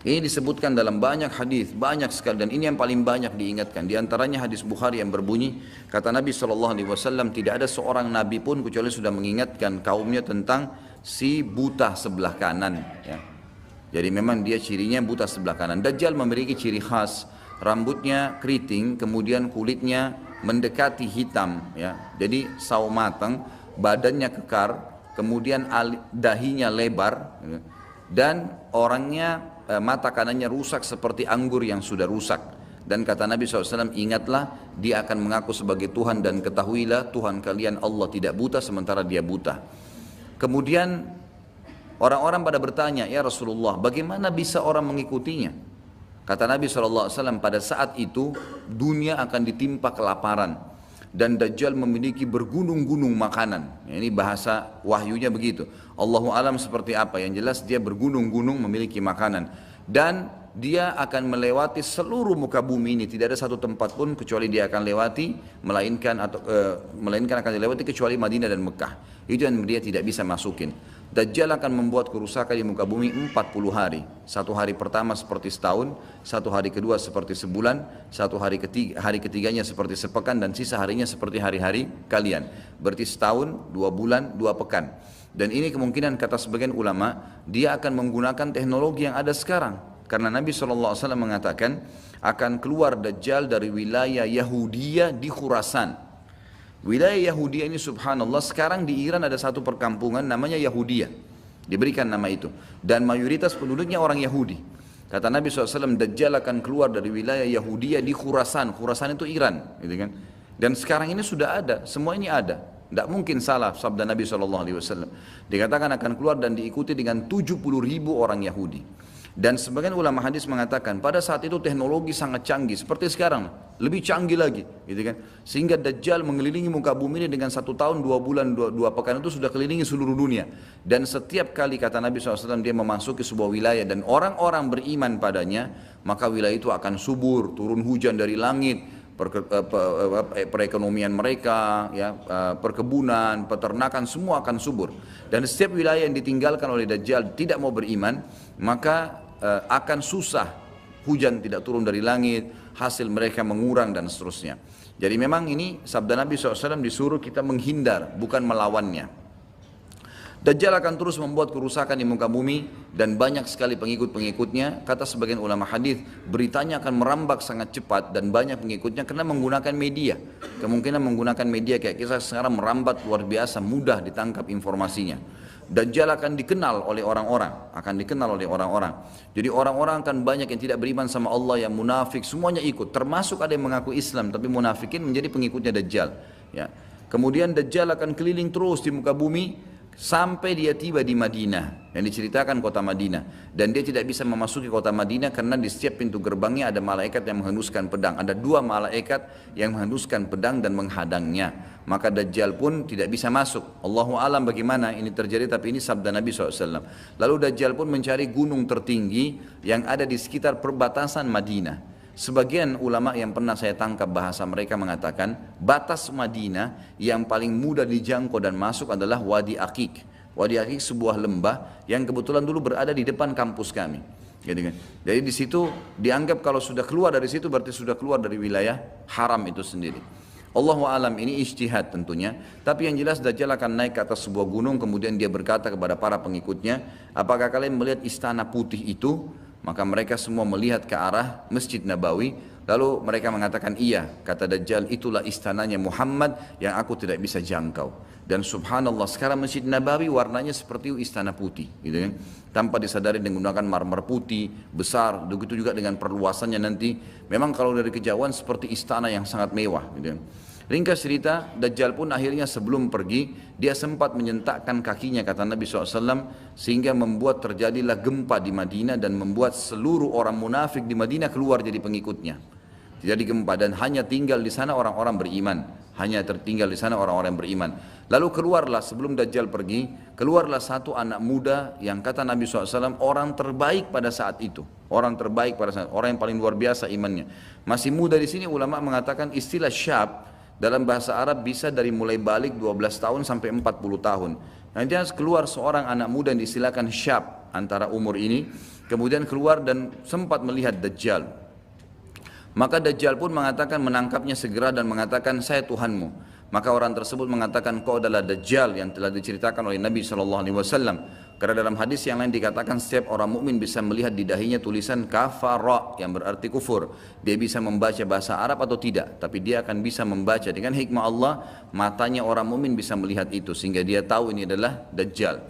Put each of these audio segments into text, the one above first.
Ini disebutkan dalam banyak hadis, banyak sekali dan ini yang paling banyak diingatkan. Di antaranya hadis Bukhari yang berbunyi, kata Nabi SAW, tidak ada seorang nabi pun kecuali sudah mengingatkan kaumnya tentang si buta sebelah kanan. Ya. Jadi memang dia cirinya buta sebelah kanan. Dajjal memiliki ciri khas, rambutnya keriting, kemudian kulitnya mendekati hitam. Ya. Jadi sawo matang, badannya kekar, kemudian dahinya lebar, ya. dan orangnya mata kanannya rusak seperti anggur yang sudah rusak. Dan kata Nabi SAW, ingatlah dia akan mengaku sebagai Tuhan dan ketahuilah Tuhan kalian Allah tidak buta sementara dia buta. Kemudian orang-orang pada bertanya, ya Rasulullah bagaimana bisa orang mengikutinya? Kata Nabi SAW, pada saat itu dunia akan ditimpa kelaparan dan Dajjal memiliki bergunung-gunung makanan. Ini bahasa wahyunya begitu. Allahu alam seperti apa? Yang jelas dia bergunung-gunung memiliki makanan dan dia akan melewati seluruh muka bumi ini. Tidak ada satu tempat pun kecuali dia akan lewati melainkan atau e, melainkan akan dilewati kecuali Madinah dan Mekah. Itu yang dia tidak bisa masukin Dajjal akan membuat kerusakan di muka bumi 40 hari. Satu hari pertama seperti setahun, satu hari kedua seperti sebulan, satu hari ketiga, hari ketiganya seperti sepekan, dan sisa harinya seperti hari-hari kalian. Berarti setahun, dua bulan, dua pekan. Dan ini kemungkinan kata sebagian ulama, dia akan menggunakan teknologi yang ada sekarang. Karena Nabi SAW mengatakan, akan keluar Dajjal dari wilayah Yahudiyah di Khurasan. Wilayah Yahudi ini subhanallah sekarang di Iran ada satu perkampungan namanya Yahudia. Diberikan nama itu. Dan mayoritas penduduknya orang Yahudi. Kata Nabi SAW, Dajjal akan keluar dari wilayah Yahudia di Khurasan. Khurasan itu Iran. Gitu kan. Dan sekarang ini sudah ada. Semua ini ada. Tidak mungkin salah sabda Nabi SAW. Dikatakan akan keluar dan diikuti dengan 70 ribu orang Yahudi. Dan sebagian ulama hadis mengatakan pada saat itu teknologi sangat canggih seperti sekarang, lebih canggih lagi, gitu kan? Sehingga Dajjal mengelilingi muka bumi ini dengan satu tahun dua bulan dua, dua pekan itu sudah kelilingi seluruh dunia. Dan setiap kali kata Nabi SAW dia memasuki sebuah wilayah dan orang-orang beriman padanya, maka wilayah itu akan subur, turun hujan dari langit, eh, eh, perekonomian mereka, ya, eh, perkebunan, peternakan semua akan subur. Dan setiap wilayah yang ditinggalkan oleh Dajjal tidak mau beriman, maka uh, akan susah hujan tidak turun dari langit, hasil mereka mengurang dan seterusnya. Jadi memang ini sabda Nabi SAW disuruh kita menghindar, bukan melawannya. Dajjal akan terus membuat kerusakan di muka bumi dan banyak sekali pengikut-pengikutnya. Kata sebagian ulama hadis, beritanya akan merambak sangat cepat dan banyak pengikutnya karena menggunakan media. Kemungkinan menggunakan media kayak kita sekarang merambat luar biasa, mudah ditangkap informasinya. Dajjal akan dikenal oleh orang-orang, akan dikenal oleh orang-orang. Jadi orang-orang akan banyak yang tidak beriman sama Allah, yang munafik, semuanya ikut. Termasuk ada yang mengaku Islam, tapi munafikin menjadi pengikutnya Dajjal. Ya. Kemudian Dajjal akan keliling terus di muka bumi, sampai dia tiba di Madinah yang diceritakan kota Madinah. Dan dia tidak bisa memasuki kota Madinah karena di setiap pintu gerbangnya ada malaikat yang menghunuskan pedang. Ada dua malaikat yang menghunuskan pedang dan menghadangnya. Maka Dajjal pun tidak bisa masuk. Allahu alam bagaimana ini terjadi tapi ini sabda Nabi SAW lalu Dajjal pun mencari gunung tertinggi yang ada di sekitar perbatasan Madinah Sebagian ulama yang pernah saya tangkap bahasa mereka mengatakan batas Madinah yang paling mudah dijangkau dan masuk adalah Wadi Akik. Wadi Akik sebuah lembah yang kebetulan dulu berada di depan kampus kami. Gitu kan. Jadi di situ dianggap kalau sudah keluar dari situ berarti sudah keluar dari wilayah haram itu sendiri. Allahu alam ini ijtihad tentunya. Tapi yang jelas Dajjal akan naik ke atas sebuah gunung kemudian dia berkata kepada para pengikutnya, apakah kalian melihat istana putih itu? Maka mereka semua melihat ke arah Masjid Nabawi Lalu mereka mengatakan iya Kata Dajjal itulah istananya Muhammad Yang aku tidak bisa jangkau Dan subhanallah sekarang Masjid Nabawi warnanya seperti istana putih gitu kan? Tanpa disadari menggunakan marmer putih Besar Begitu juga dengan perluasannya nanti Memang kalau dari kejauhan seperti istana yang sangat mewah gitu kan? Ringkas cerita, Dajjal pun akhirnya sebelum pergi, dia sempat menyentakkan kakinya kata Nabi SAW, sehingga membuat terjadilah gempa di Madinah dan membuat seluruh orang munafik di Madinah keluar jadi pengikutnya. Terjadi gempa dan hanya tinggal di sana orang-orang beriman. Hanya tertinggal di sana orang-orang beriman. Lalu keluarlah sebelum Dajjal pergi, keluarlah satu anak muda yang kata Nabi SAW orang terbaik pada saat itu. Orang terbaik pada saat orang yang paling luar biasa imannya. Masih muda di sini ulama mengatakan istilah syab dalam bahasa Arab bisa dari mulai balik 12 tahun sampai 40 tahun. Nanti keluar seorang anak muda yang disilakan syab antara umur ini kemudian keluar dan sempat melihat Dajjal. Maka Dajjal pun mengatakan menangkapnya segera dan mengatakan saya Tuhanmu. Maka orang tersebut mengatakan kau adalah Dajjal yang telah diceritakan oleh Nabi SAW. Karena dalam hadis yang lain dikatakan setiap orang mukmin bisa melihat di dahinya tulisan kafara yang berarti kufur. Dia bisa membaca bahasa Arab atau tidak, tapi dia akan bisa membaca dengan hikmah Allah, matanya orang mukmin bisa melihat itu sehingga dia tahu ini adalah Dajjal.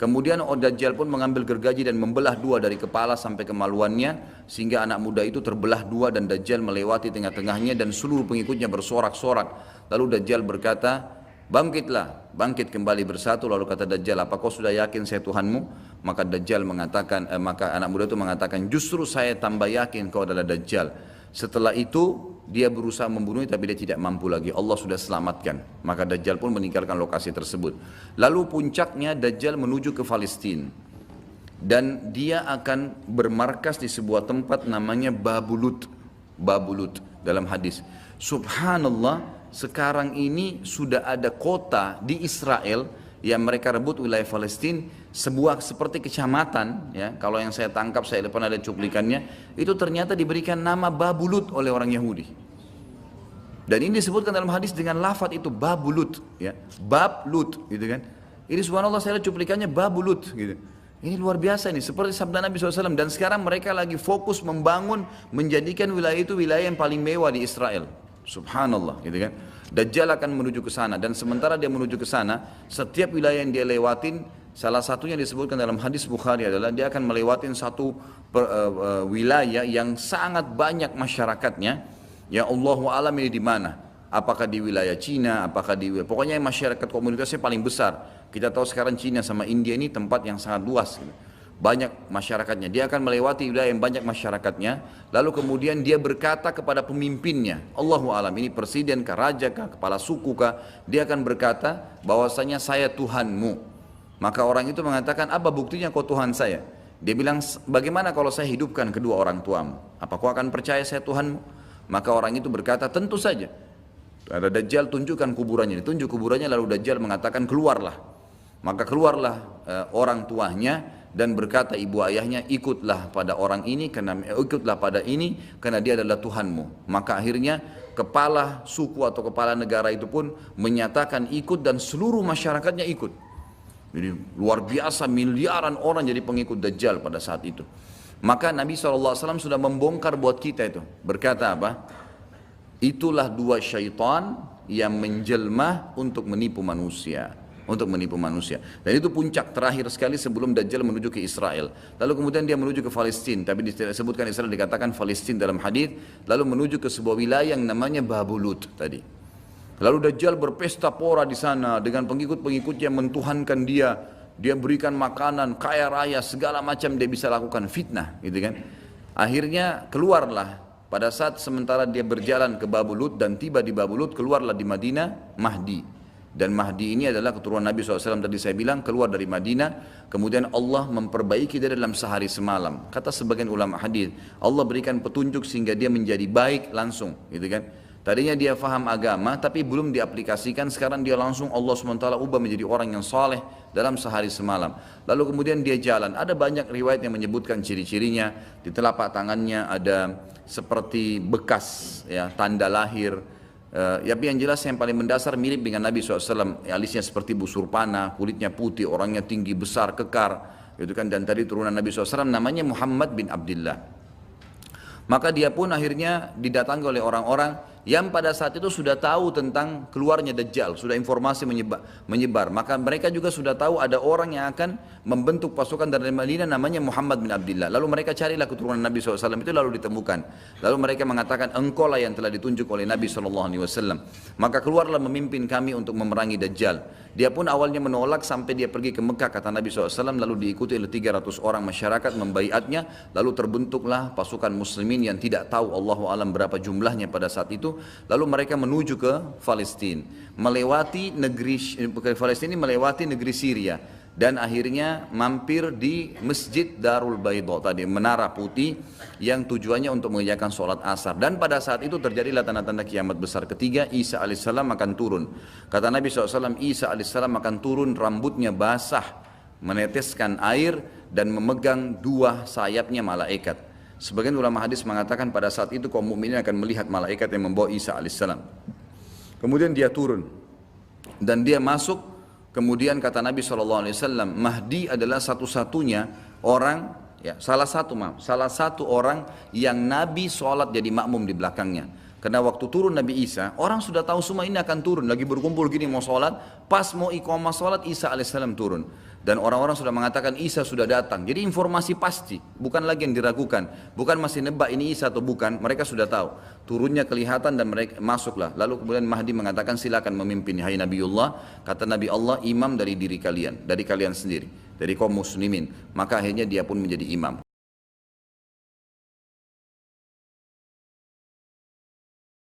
Kemudian Dajjal pun mengambil gergaji dan membelah dua dari kepala sampai kemaluannya sehingga anak muda itu terbelah dua dan Dajjal melewati tengah-tengahnya dan seluruh pengikutnya bersorak-sorak. Lalu Dajjal berkata, bangkitlah, bangkit kembali bersatu. Lalu kata Dajjal, apa kau sudah yakin saya Tuhanmu? Maka Dajjal mengatakan, eh, maka anak muda itu mengatakan, justru saya tambah yakin kau adalah Dajjal. Setelah itu dia berusaha membunuhnya tapi dia tidak mampu lagi. Allah sudah selamatkan. Maka Dajjal pun meninggalkan lokasi tersebut. Lalu puncaknya Dajjal menuju ke Palestina. Dan dia akan bermarkas di sebuah tempat namanya Babulut. Babulut dalam hadis. Subhanallah sekarang ini sudah ada kota di Israel yang mereka rebut wilayah Palestina sebuah seperti kecamatan ya. Kalau yang saya tangkap saya depan ada cuplikannya itu ternyata diberikan nama Babulut oleh orang Yahudi. Dan ini disebutkan dalam hadis dengan lafadz itu Babulut ya. Bablut gitu kan. Ini subhanallah saya lihat cuplikannya Babulut gitu. Ini luar biasa ini seperti sabda Nabi SAW. Dan sekarang mereka lagi fokus membangun menjadikan wilayah itu wilayah yang paling mewah di Israel subhanallah gitu kan Dajjal akan menuju ke sana dan sementara dia menuju ke sana, setiap wilayah yang dia lewatin, salah satunya disebutkan dalam hadis Bukhari adalah dia akan melewatin satu per, uh, uh, wilayah yang sangat banyak masyarakatnya. Ya Allah alam ini di mana? Apakah di wilayah Cina, apakah di pokoknya masyarakat komunitasnya paling besar. Kita tahu sekarang Cina sama India ini tempat yang sangat luas. Gitu banyak masyarakatnya. Dia akan melewati wilayah yang banyak masyarakatnya. Lalu kemudian dia berkata kepada pemimpinnya, Allahu alam ini presiden kah, raja kah, kepala suku kah. Dia akan berkata bahwasanya saya Tuhanmu. Maka orang itu mengatakan, apa buktinya kau Tuhan saya? Dia bilang, bagaimana kalau saya hidupkan kedua orang tuamu? Apa kau akan percaya saya Tuhanmu? Maka orang itu berkata, tentu saja. Ada Dajjal tunjukkan kuburannya. Ditunjuk kuburannya lalu Dajjal mengatakan keluarlah. Maka keluarlah orang tuanya dan berkata ibu ayahnya ikutlah pada orang ini karena eh, ikutlah pada ini karena dia adalah Tuhanmu. Maka akhirnya kepala suku atau kepala negara itu pun menyatakan ikut dan seluruh masyarakatnya ikut. Jadi luar biasa miliaran orang jadi pengikut Dajjal pada saat itu. Maka Nabi SAW sudah membongkar buat kita itu. Berkata apa? Itulah dua syaitan yang menjelma untuk menipu manusia untuk menipu manusia. Dan itu puncak terakhir sekali sebelum Dajjal menuju ke Israel. Lalu kemudian dia menuju ke Palestina, tapi disebutkan Israel dikatakan Palestina dalam hadis, lalu menuju ke sebuah wilayah yang namanya Babulut tadi. Lalu Dajjal berpesta pora di sana dengan pengikut-pengikutnya mentuhankan dia, dia berikan makanan, kaya raya, segala macam dia bisa lakukan fitnah, gitu kan. Akhirnya keluarlah pada saat sementara dia berjalan ke Babulut dan tiba di Babulut, keluarlah di Madinah Mahdi. Dan Mahdi ini adalah keturunan Nabi SAW tadi saya bilang keluar dari Madinah. Kemudian Allah memperbaiki dia dalam sehari semalam. Kata sebagian ulama hadis, Allah berikan petunjuk sehingga dia menjadi baik langsung, gitu kan? Tadinya dia faham agama tapi belum diaplikasikan sekarang dia langsung Allah SWT ubah menjadi orang yang saleh dalam sehari semalam. Lalu kemudian dia jalan. Ada banyak riwayat yang menyebutkan ciri-cirinya. Di telapak tangannya ada seperti bekas ya tanda lahir Uh, ya yang jelas yang paling mendasar mirip dengan Nabi SAW alisnya seperti busur panah kulitnya putih orangnya tinggi besar kekar. Gitu kan? Dan tadi turunan Nabi SAW namanya Muhammad bin Abdullah maka dia pun akhirnya didatangi oleh orang-orang yang pada saat itu sudah tahu tentang keluarnya Dajjal, sudah informasi menyebar, menyebar. Maka mereka juga sudah tahu ada orang yang akan membentuk pasukan dari Madinah namanya Muhammad bin Abdullah. Lalu mereka carilah keturunan Nabi SAW itu lalu ditemukan. Lalu mereka mengatakan engkau lah yang telah ditunjuk oleh Nabi SAW. Maka keluarlah memimpin kami untuk memerangi Dajjal. Dia pun awalnya menolak sampai dia pergi ke Mekah kata Nabi SAW lalu diikuti oleh 300 orang masyarakat membaiatnya. Lalu terbentuklah pasukan muslimin yang tidak tahu Allah alam berapa jumlahnya pada saat itu. Lalu mereka menuju ke Palestina melewati negeri Palestina melewati negeri Syria dan akhirnya mampir di Masjid Darul Baidho tadi menara putih yang tujuannya untuk mengerjakan sholat asar dan pada saat itu terjadilah tanda-tanda kiamat besar ketiga Isa alaihissalam akan turun kata Nabi SAW Isa alaihissalam akan turun rambutnya basah meneteskan air dan memegang dua sayapnya malaikat. Sebagian ulama hadis mengatakan pada saat itu kaum mukminin akan melihat malaikat yang membawa Isa alaihissalam. Kemudian dia turun dan dia masuk. Kemudian kata Nabi SAW, Mahdi adalah satu-satunya orang, ya salah satu maaf, salah satu orang yang Nabi sholat jadi makmum di belakangnya. Karena waktu turun Nabi Isa, orang sudah tahu semua ini akan turun. Lagi berkumpul gini mau sholat, pas mau iqamah sholat, Isa alaihissalam turun. Dan orang-orang sudah mengatakan Isa sudah datang. Jadi informasi pasti, bukan lagi yang diragukan. Bukan masih nebak ini Isa atau bukan, mereka sudah tahu. Turunnya kelihatan dan mereka masuklah. Lalu kemudian Mahdi mengatakan silakan memimpin. Hai Nabiullah, kata Nabi Allah, imam dari diri kalian, dari kalian sendiri. Dari kaum muslimin. Maka akhirnya dia pun menjadi imam.